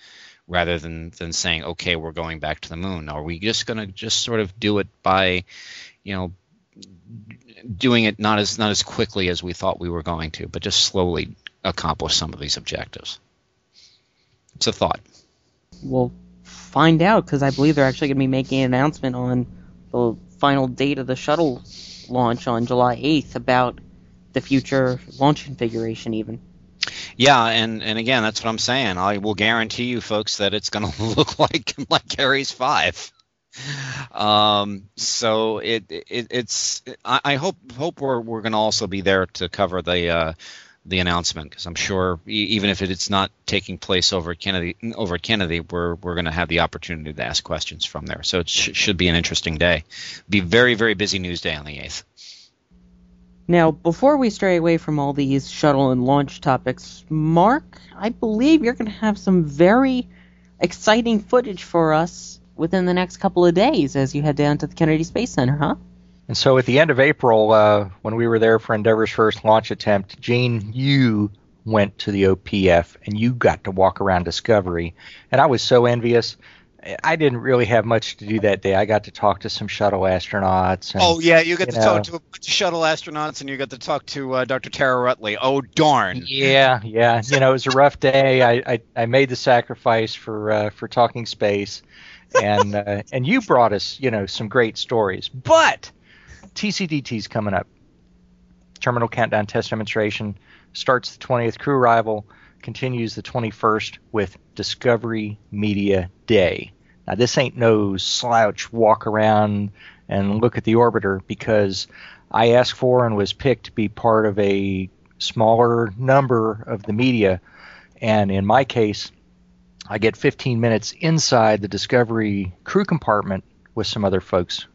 rather than than saying, okay, we're going back to the moon. Are we just going to just sort of do it by, you know, doing it not as not as quickly as we thought we were going to, but just slowly accomplish some of these objectives? It's a thought. We'll find out because I believe they're actually going to be making an announcement on the final date of the shuttle launch on July 8th about the future launch configuration, even. Yeah, and and again, that's what I'm saying. I will guarantee you, folks, that it's going (laughs) to look like like Ares Five. Um, so it, it it's I, I hope hope we're we're going to also be there to cover the uh, the announcement because I'm sure even if it's not taking place over at Kennedy over at Kennedy, we're we're going to have the opportunity to ask questions from there. So it sh- should be an interesting day. Be very very busy news day on the eighth. Now, before we stray away from all these shuttle and launch topics, Mark, I believe you're going to have some very exciting footage for us within the next couple of days as you head down to the Kennedy Space Center, huh? And so at the end of April, uh, when we were there for Endeavour's first launch attempt, Gene, you went to the OPF and you got to walk around Discovery. And I was so envious. I didn't really have much to do that day. I got to talk to some shuttle astronauts. And, oh yeah, you got you to know, talk to a bunch of shuttle astronauts, and you got to talk to uh, Dr. Tara Ruttley. Oh darn! Yeah, yeah. You know, it was a rough day. I I, I made the sacrifice for uh, for talking space, and uh, and you brought us you know some great stories. But TCDT's coming up. Terminal countdown test demonstration starts the 20th crew arrival, continues the 21st with Discovery Media Day. Now this ain't no slouch walk around and look at the orbiter because I asked for and was picked to be part of a smaller number of the media, and in my case, I get 15 minutes inside the Discovery crew compartment with some other folks.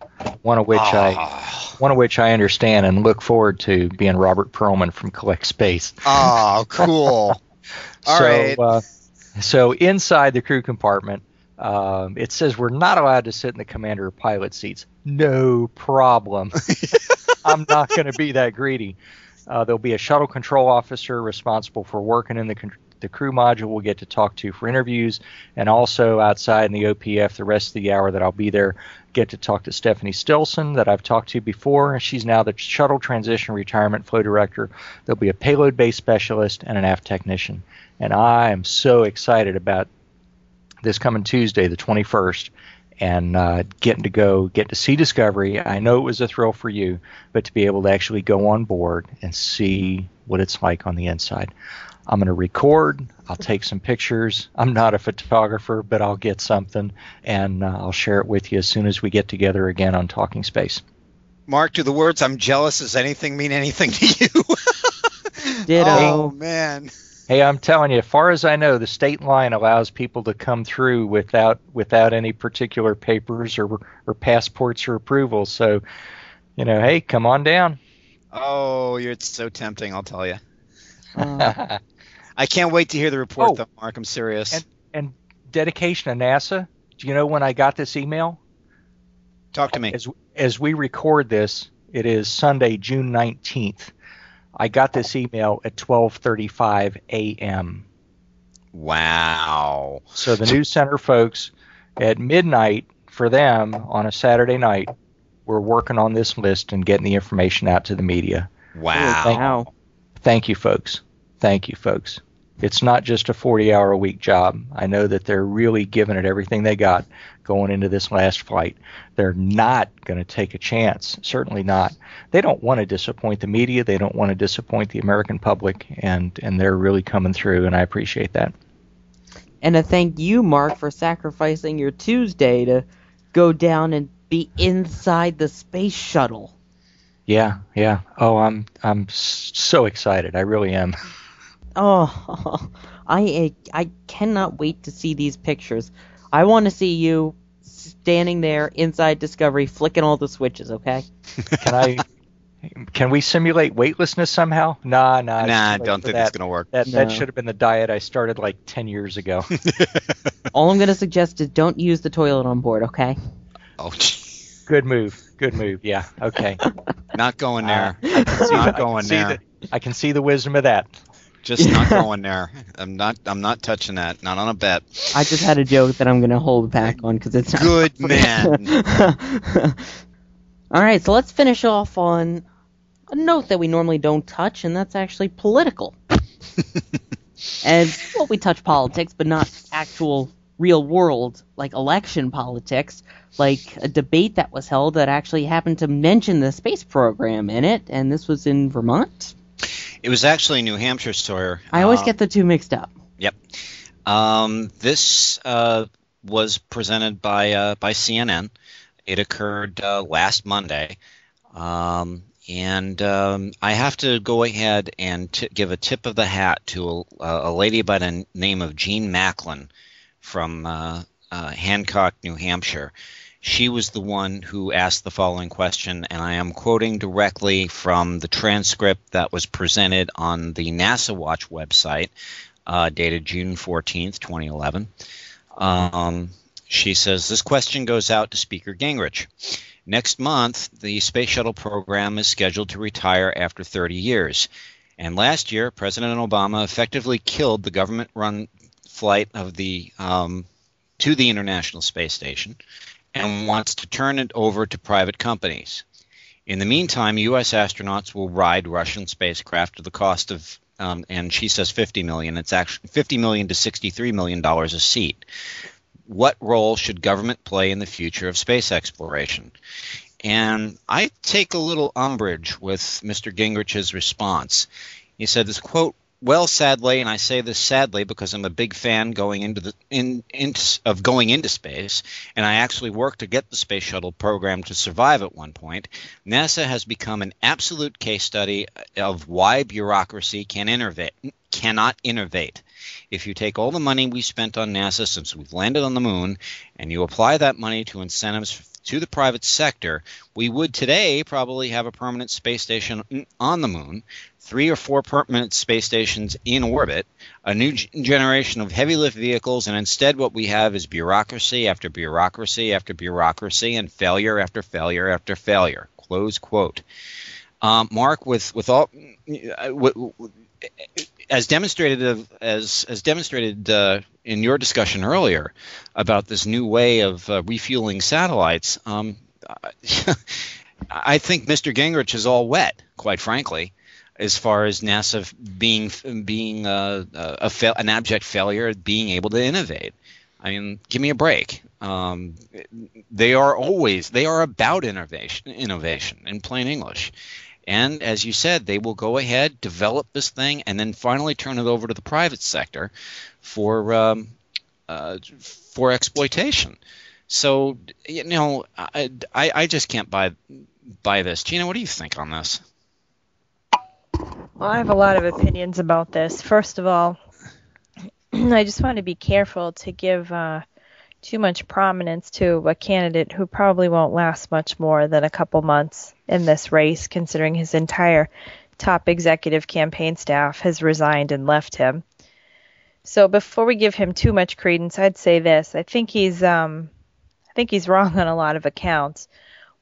One of which I, ah. one of which I understand and look forward to being Robert Pearlman from Collect Space. Oh, cool. (laughs) All so, right. uh, so inside the crew compartment, um, it says we're not allowed to sit in the commander or pilot seats. No problem. (laughs) I'm not going to be that greedy. Uh, there'll be a shuttle control officer responsible for working in the con- the crew module. We'll get to talk to for interviews, and also outside in the OPF, the rest of the hour that I'll be there, get to talk to Stephanie Stilson that I've talked to before. She's now the shuttle transition retirement flow director. There'll be a payload base specialist and an aft technician, and I am so excited about this coming Tuesday, the 21st, and uh, getting to go, get to see Discovery. I know it was a thrill for you, but to be able to actually go on board and see what it's like on the inside. I'm going to record. I'll take some pictures. I'm not a photographer, but I'll get something, and uh, I'll share it with you as soon as we get together again on Talking Space. Mark, do the words "I'm jealous" does anything mean anything to you? Ditto. (laughs) oh man. Hey, I'm telling you, as far as I know, the state line allows people to come through without without any particular papers or or passports or approvals. So, you know, hey, come on down. Oh, you're it's so tempting. I'll tell you. (laughs) Uh, I can't wait to hear the report, Oh. though, Mark. I'm serious. and and dedication to NASA. Do you know when I got this email? Talk to me. As as we record this, it is Sunday, June 19th. I got this email at 12:35 a.m. Wow. So the news center folks at midnight for them on a Saturday night were working on this list and getting the information out to the media. Wow. wow. Thank you, folks. Thank you, folks. It's not just a 40 hour a week job. I know that they're really giving it everything they got going into this last flight. They're not going to take a chance. Certainly not. They don't want to disappoint the media. They don't want to disappoint the American public, and, and they're really coming through, and I appreciate that. And I thank you, Mark, for sacrificing your Tuesday to go down and be inside the space shuttle. Yeah, yeah. Oh, I'm I'm so excited. I really am. (laughs) Oh, (laughs) I eh, I cannot wait to see these pictures. I want to see you standing there inside Discovery, flicking all the switches. Okay. Can I? Can we simulate weightlessness somehow? Nah, nah. Nah, too late don't think that. that's gonna work. That that should have been the diet I started like ten years ago. (laughs) all I'm gonna suggest is don't use the toilet on board. Okay. Oh, (laughs) Good move. Good move. Yeah. Okay. not going uh, there. See, I not can going see there. the- I can see the wisdom of that. Just not (laughs) going there. I'm not. I'm not touching that. Not on a bet. I just had a joke that I'm gonna hold back on because it's not Good man. (laughs) All right, so let's finish off on a note that we normally don't touch, and that's actually political. (laughs) and well, we touch politics, but not actual real world like election politics, like a debate that was held that actually happened to mention the space program in it, and this was in Vermont. It was actually New Hampshire, Sawyer. I always Uh, get the two mixed up. Yep. Um, this uh, was presented by uh, by CNN. It occurred uh, last Monday, um, and um, I have to go ahead and t- give a tip of the hat to a, a lady by the name of Jean Macklin from uh, uh, Hancock, New Hampshire. She was the one who asked the following question, and I am quoting directly from the transcript that was presented on the NASA Watch website, uh, dated June 14th, 2011. Um, she says, This question goes out to Speaker Gingrich. Next month, the Space Shuttle program is scheduled to retire after 30 years. And last year, President Obama effectively killed the government run flight of the um, to the International Space Station and wants to turn it over to private companies. In the meantime, U.S. astronauts will ride Russian spacecraft at the cost of, um, and she says 50 million. It's actually 50 million to 63 million dollars a seat. What role should government play in the future of space exploration? And I take a little umbrage with Mr. Gingrich's response. He said this quote, well, sadly, and I say this sadly because I'm a big fan going into the in, in of going into space, and I actually worked to get the space shuttle program to survive at one point. NASA has become an absolute case study of why bureaucracy can innovate cannot innovate. If you take all the money we spent on NASA since we've landed on the moon, and you apply that money to incentives to the private sector, we would today probably have a permanent space station on the moon, three or four permanent space stations in orbit, a new generation of heavy lift vehicles, and instead what we have is bureaucracy after bureaucracy after bureaucracy and failure after failure after failure. Close quote. Um, Mark, with with all, uh, as demonstrated as as demonstrated uh, in your discussion earlier about this new way of uh, refueling satellites, um, I (laughs) think Mr. Gingrich is all wet, quite frankly, as far as NASA being being uh, a fail, an abject failure at being able to innovate. I mean, give me a break. Um, they are always they are about innovation, innovation in plain English. And as you said, they will go ahead, develop this thing, and then finally turn it over to the private sector for um, uh, for exploitation. So you know, I, I, I just can't buy buy this. Gina, what do you think on this? Well, I have a lot of opinions about this. First of all, (clears throat) I just want to be careful to give uh, too much prominence to a candidate who probably won't last much more than a couple months in this race, considering his entire top executive campaign staff has resigned and left him. So before we give him too much credence, I'd say this: I think he's um, I think he's (laughs) wrong on a lot of accounts.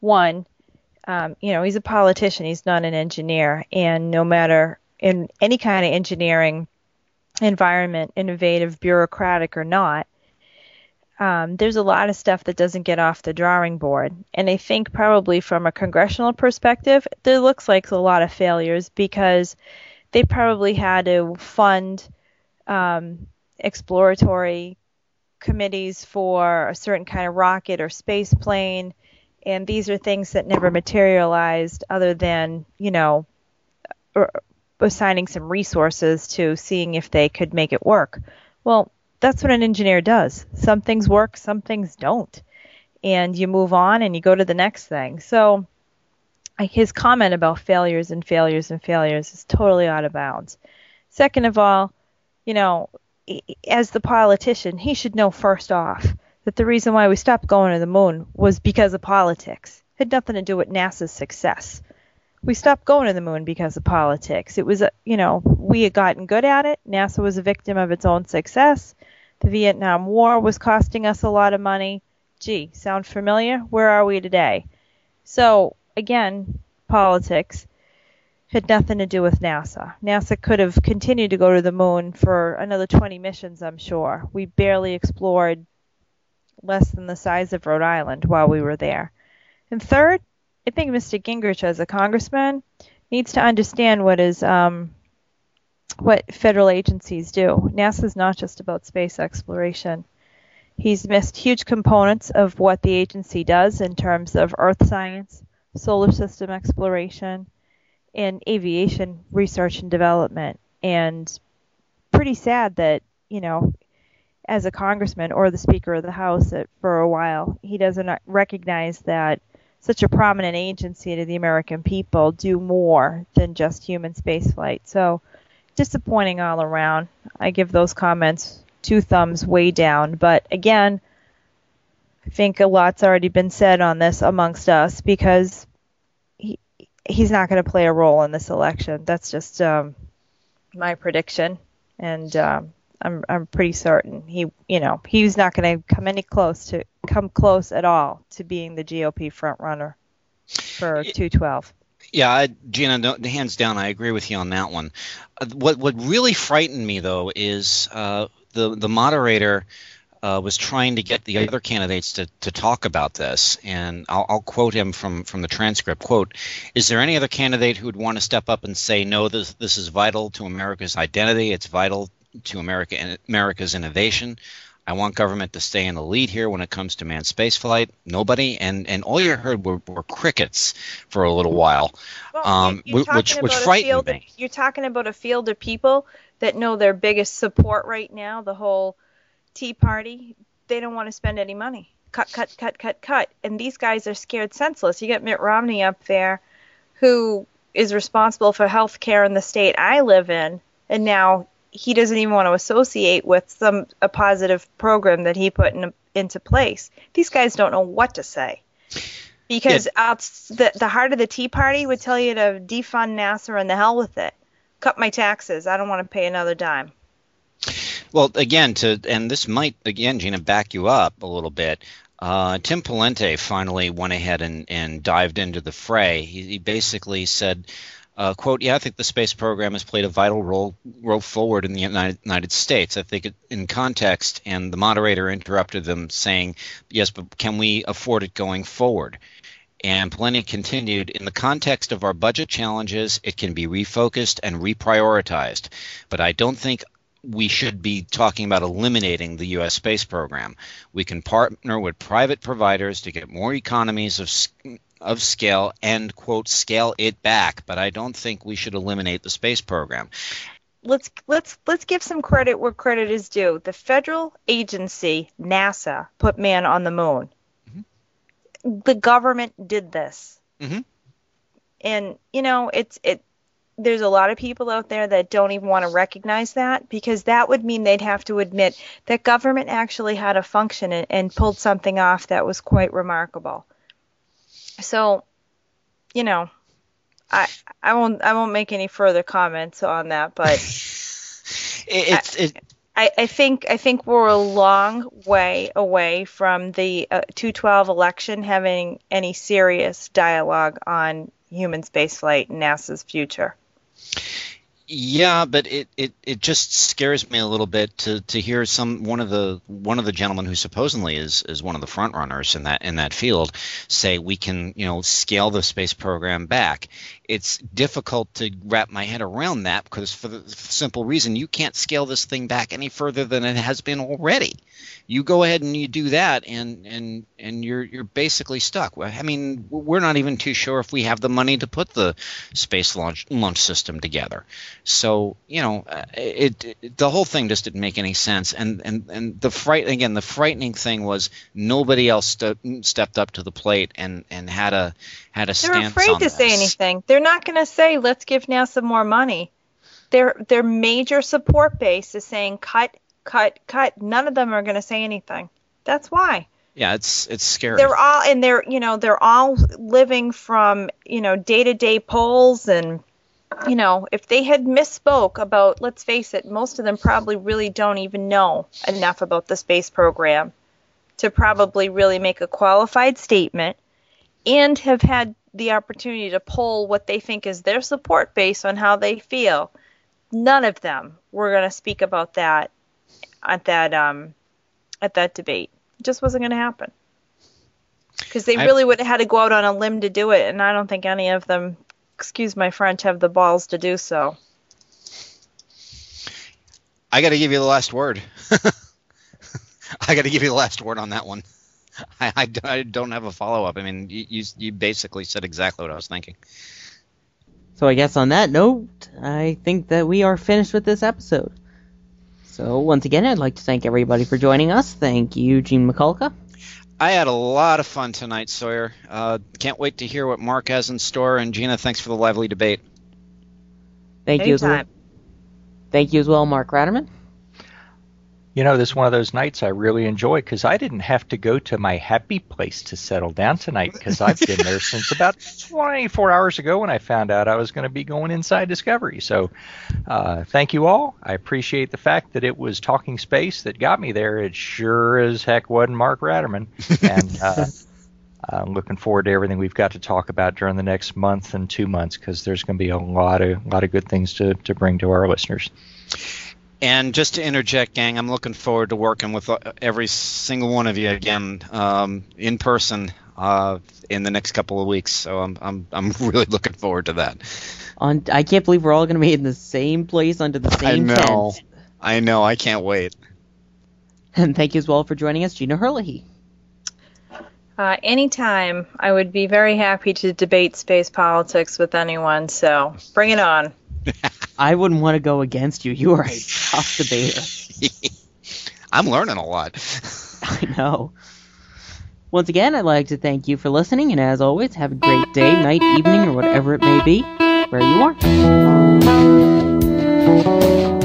One, um, you know, he's a politician. He's not an engineer, and no matter in any kind of engineering environment, innovative, bureaucratic or not, um, there's a lot of stuff that doesn't get off the drawing board. And I think probably from a congressional perspective, there looks like a lot of failures because they probably had to fund um, exploratory committees for a certain kind of rocket or space plane. And these are things that never materialized other than, you know, er, assigning some resources to seeing if they could make it work. Well, that's what an engineer does. Some things work, some things don't. And you move on and you go to the next thing. So his comment about failures and failures and failures is totally out of bounds. Second of all, you know, as the politician, he should know first off that the reason why we stopped going to the moon was because of politics. It had nothing to do with NASA's success. We stopped going to the moon because of politics. It was, you know, we had gotten good at it. NASA was a victim of its own success. The Vietnam War was costing us a lot of money. Gee, sound familiar? Where are we today? So, again, politics. had nothing to do with NASA. NASA could have continued to go to the moon for another 20 missions, I'm sure. We barely explored less than the size of Rhode Island while we were there. And third, I think Mr. Gingrich, as a congressman, needs to understand what is um, what federal agencies do. NASA is not just about space exploration. He's missed huge components of what the agency does in terms of Earth science, solar system exploration, and aviation research and development. And pretty sad that, you know, as a congressman or the Speaker of the House that for a while, he doesn't recognize that such a prominent agency to the American people do more than just human spaceflight. So disappointing all around. I give those comments two thumbs way down. But again, I think a lot's already been said on this amongst us because he he's not going to play a role in this election. That's just um, my prediction, and um, I'm I'm pretty certain he you know he's not going to come any close to come close at all to being the GOP front runner for 212. Yeah, I, Gina, no, hands down, I agree with you on that one. Uh, what what really frightened me though is uh, the the moderator uh, was trying to get the other candidates to, to talk about this, and I'll, I'll, quote him from, from the transcript. "Quote: Is there any other candidate who would want to step up and say no? This this is vital to America's identity. It's vital to America America's innovation. I want government to stay in the lead here when it comes to manned spaceflight. Nobody, and and all you heard were, were crickets for a little while, well, um, which which frightened me. Of, you're talking about a field of people that know their biggest support right now, the whole Tea Party. They don't want to spend any money. Cut, cut, cut, cut, cut. And these guys are scared senseless. You got Mitt Romney up there, who is responsible for health care in the state I live in, and now he doesn't even want to associate with some a positive program that he put in, into place. These guys don't know what to say. Because yeah. the the heart of the Tea Party would tell you to defund NASA and the hell with it. Cut my taxes. I don't want to pay another dime. Well, again, to and this might again, Gina, back you up a little bit. Uh, Tim Pawlenty finally went ahead and, and dived into the fray. He, he basically said, uh, quote, yeah, I think the space program has played a vital role, role forward in the United, United States. I think it, in context, and the moderator interrupted them saying, yes, but can we afford it going forward? And Pawlenty continued, in the context of our budget challenges, it can be refocused and reprioritized. But I don't think we should be talking about eliminating the U.S. space program. We can partner with private providers to get more economies of of scale and quote scale it back but i don't think we should eliminate the space program. Let's let's let's give some credit where credit is due. The federal agency nasa put man on the moon. Mm-hmm. the government did this. Mm-hmm. and you know it's it there's a lot of people out there that don't even want to recognize that because that would mean they'd have to admit that government actually had a function and, and pulled something off that was quite remarkable so, you know, I I won't I won't make any further comments on that, but (laughs) it's it, I, I think I think we're a long way away from the uh, 212 election having any serious dialogue on human spaceflight NASA's future. Yeah, but it, it, it just scares me a little bit to, to hear some one of the one of the gentlemen who supposedly is, is one of the front runners in that in that field say we can you know scale the space program back. It's difficult to wrap my head around that because for the simple reason you can't scale this thing back any further than it has been already you go ahead and you do that and and and you're you're basically stuck. I mean we're not even too sure if we have the money to put the space launch launch system together. So you know uh, it, it the whole thing just didn't make any sense. And and and the fright again the frightening thing was nobody else st- stepped up to the plate and and had a had a they're afraid to this. say anything. They're not going to say let's give nasa more money. Their their major support base is saying cut cut, cut. None of them are going to say anything. That's why. Yeah, it's it's scary. They're all and they're you know they're all living from you know day to day polls and you know if they had misspoke about let's face it most of them probably really don't even know enough about the space program to probably really make a qualified statement and have had the opportunity to poll what they think is their support base on how they feel. None of them were going to speak about that at that um, at that debate. It just wasn't going to happen because they I- really would have had to go out on a limb to do it, and I don't think any of them, excuse my French, have the balls to do so. I got to give you the last word. (laughs) I got to give you the last word on that one. (laughs) I, I, I don't have a follow up. I mean, you, you you basically said exactly what I was thinking. So I guess on that note, I think that we are finished with this episode. So once again, I'd like to thank everybody for joining us. Thank you, Gene Mikulka. I had a lot of fun tonight, Sawyer. Uh, can't wait to hear what Mark has in store. And Gina, thanks for the lively debate. Thank you as well. Thank you as well, Mark Ratterman. You know, this is one of those nights I really enjoy because I didn't have to go to my happy place to settle down tonight because I've been there (laughs) since about 24 hours ago when I found out I was going to be going inside Discovery. So, uh, thank you all. I appreciate the fact that it was Talking Space that got me there. It sure as heck wasn't Mark Ratterman. And uh, (laughs) I'm looking forward to everything we've got to talk about during the next month and two months because there's going to be a lot of lot of good things to, to bring to our listeners. And just to interject, gang, I'm looking forward to working with uh, every single one of you again um, in person uh, in the next couple of weeks. So I'm I'm I'm (laughs) really looking forward to that. On, I can't believe we're all going to be in the same place under the same I know. tent. I know. I can't wait. And thank you as well for joining us, Gina Herlihy. Uh, anytime, I would be very happy to debate space politics with anyone. So bring it on. (laughs) I wouldn't want to go against you. You are a tough debater. (laughs) I'm learning a lot. (laughs) I know. Once again, I'd like to thank you for listening, and as always, have a great day, night, evening, or whatever it may be, where you are.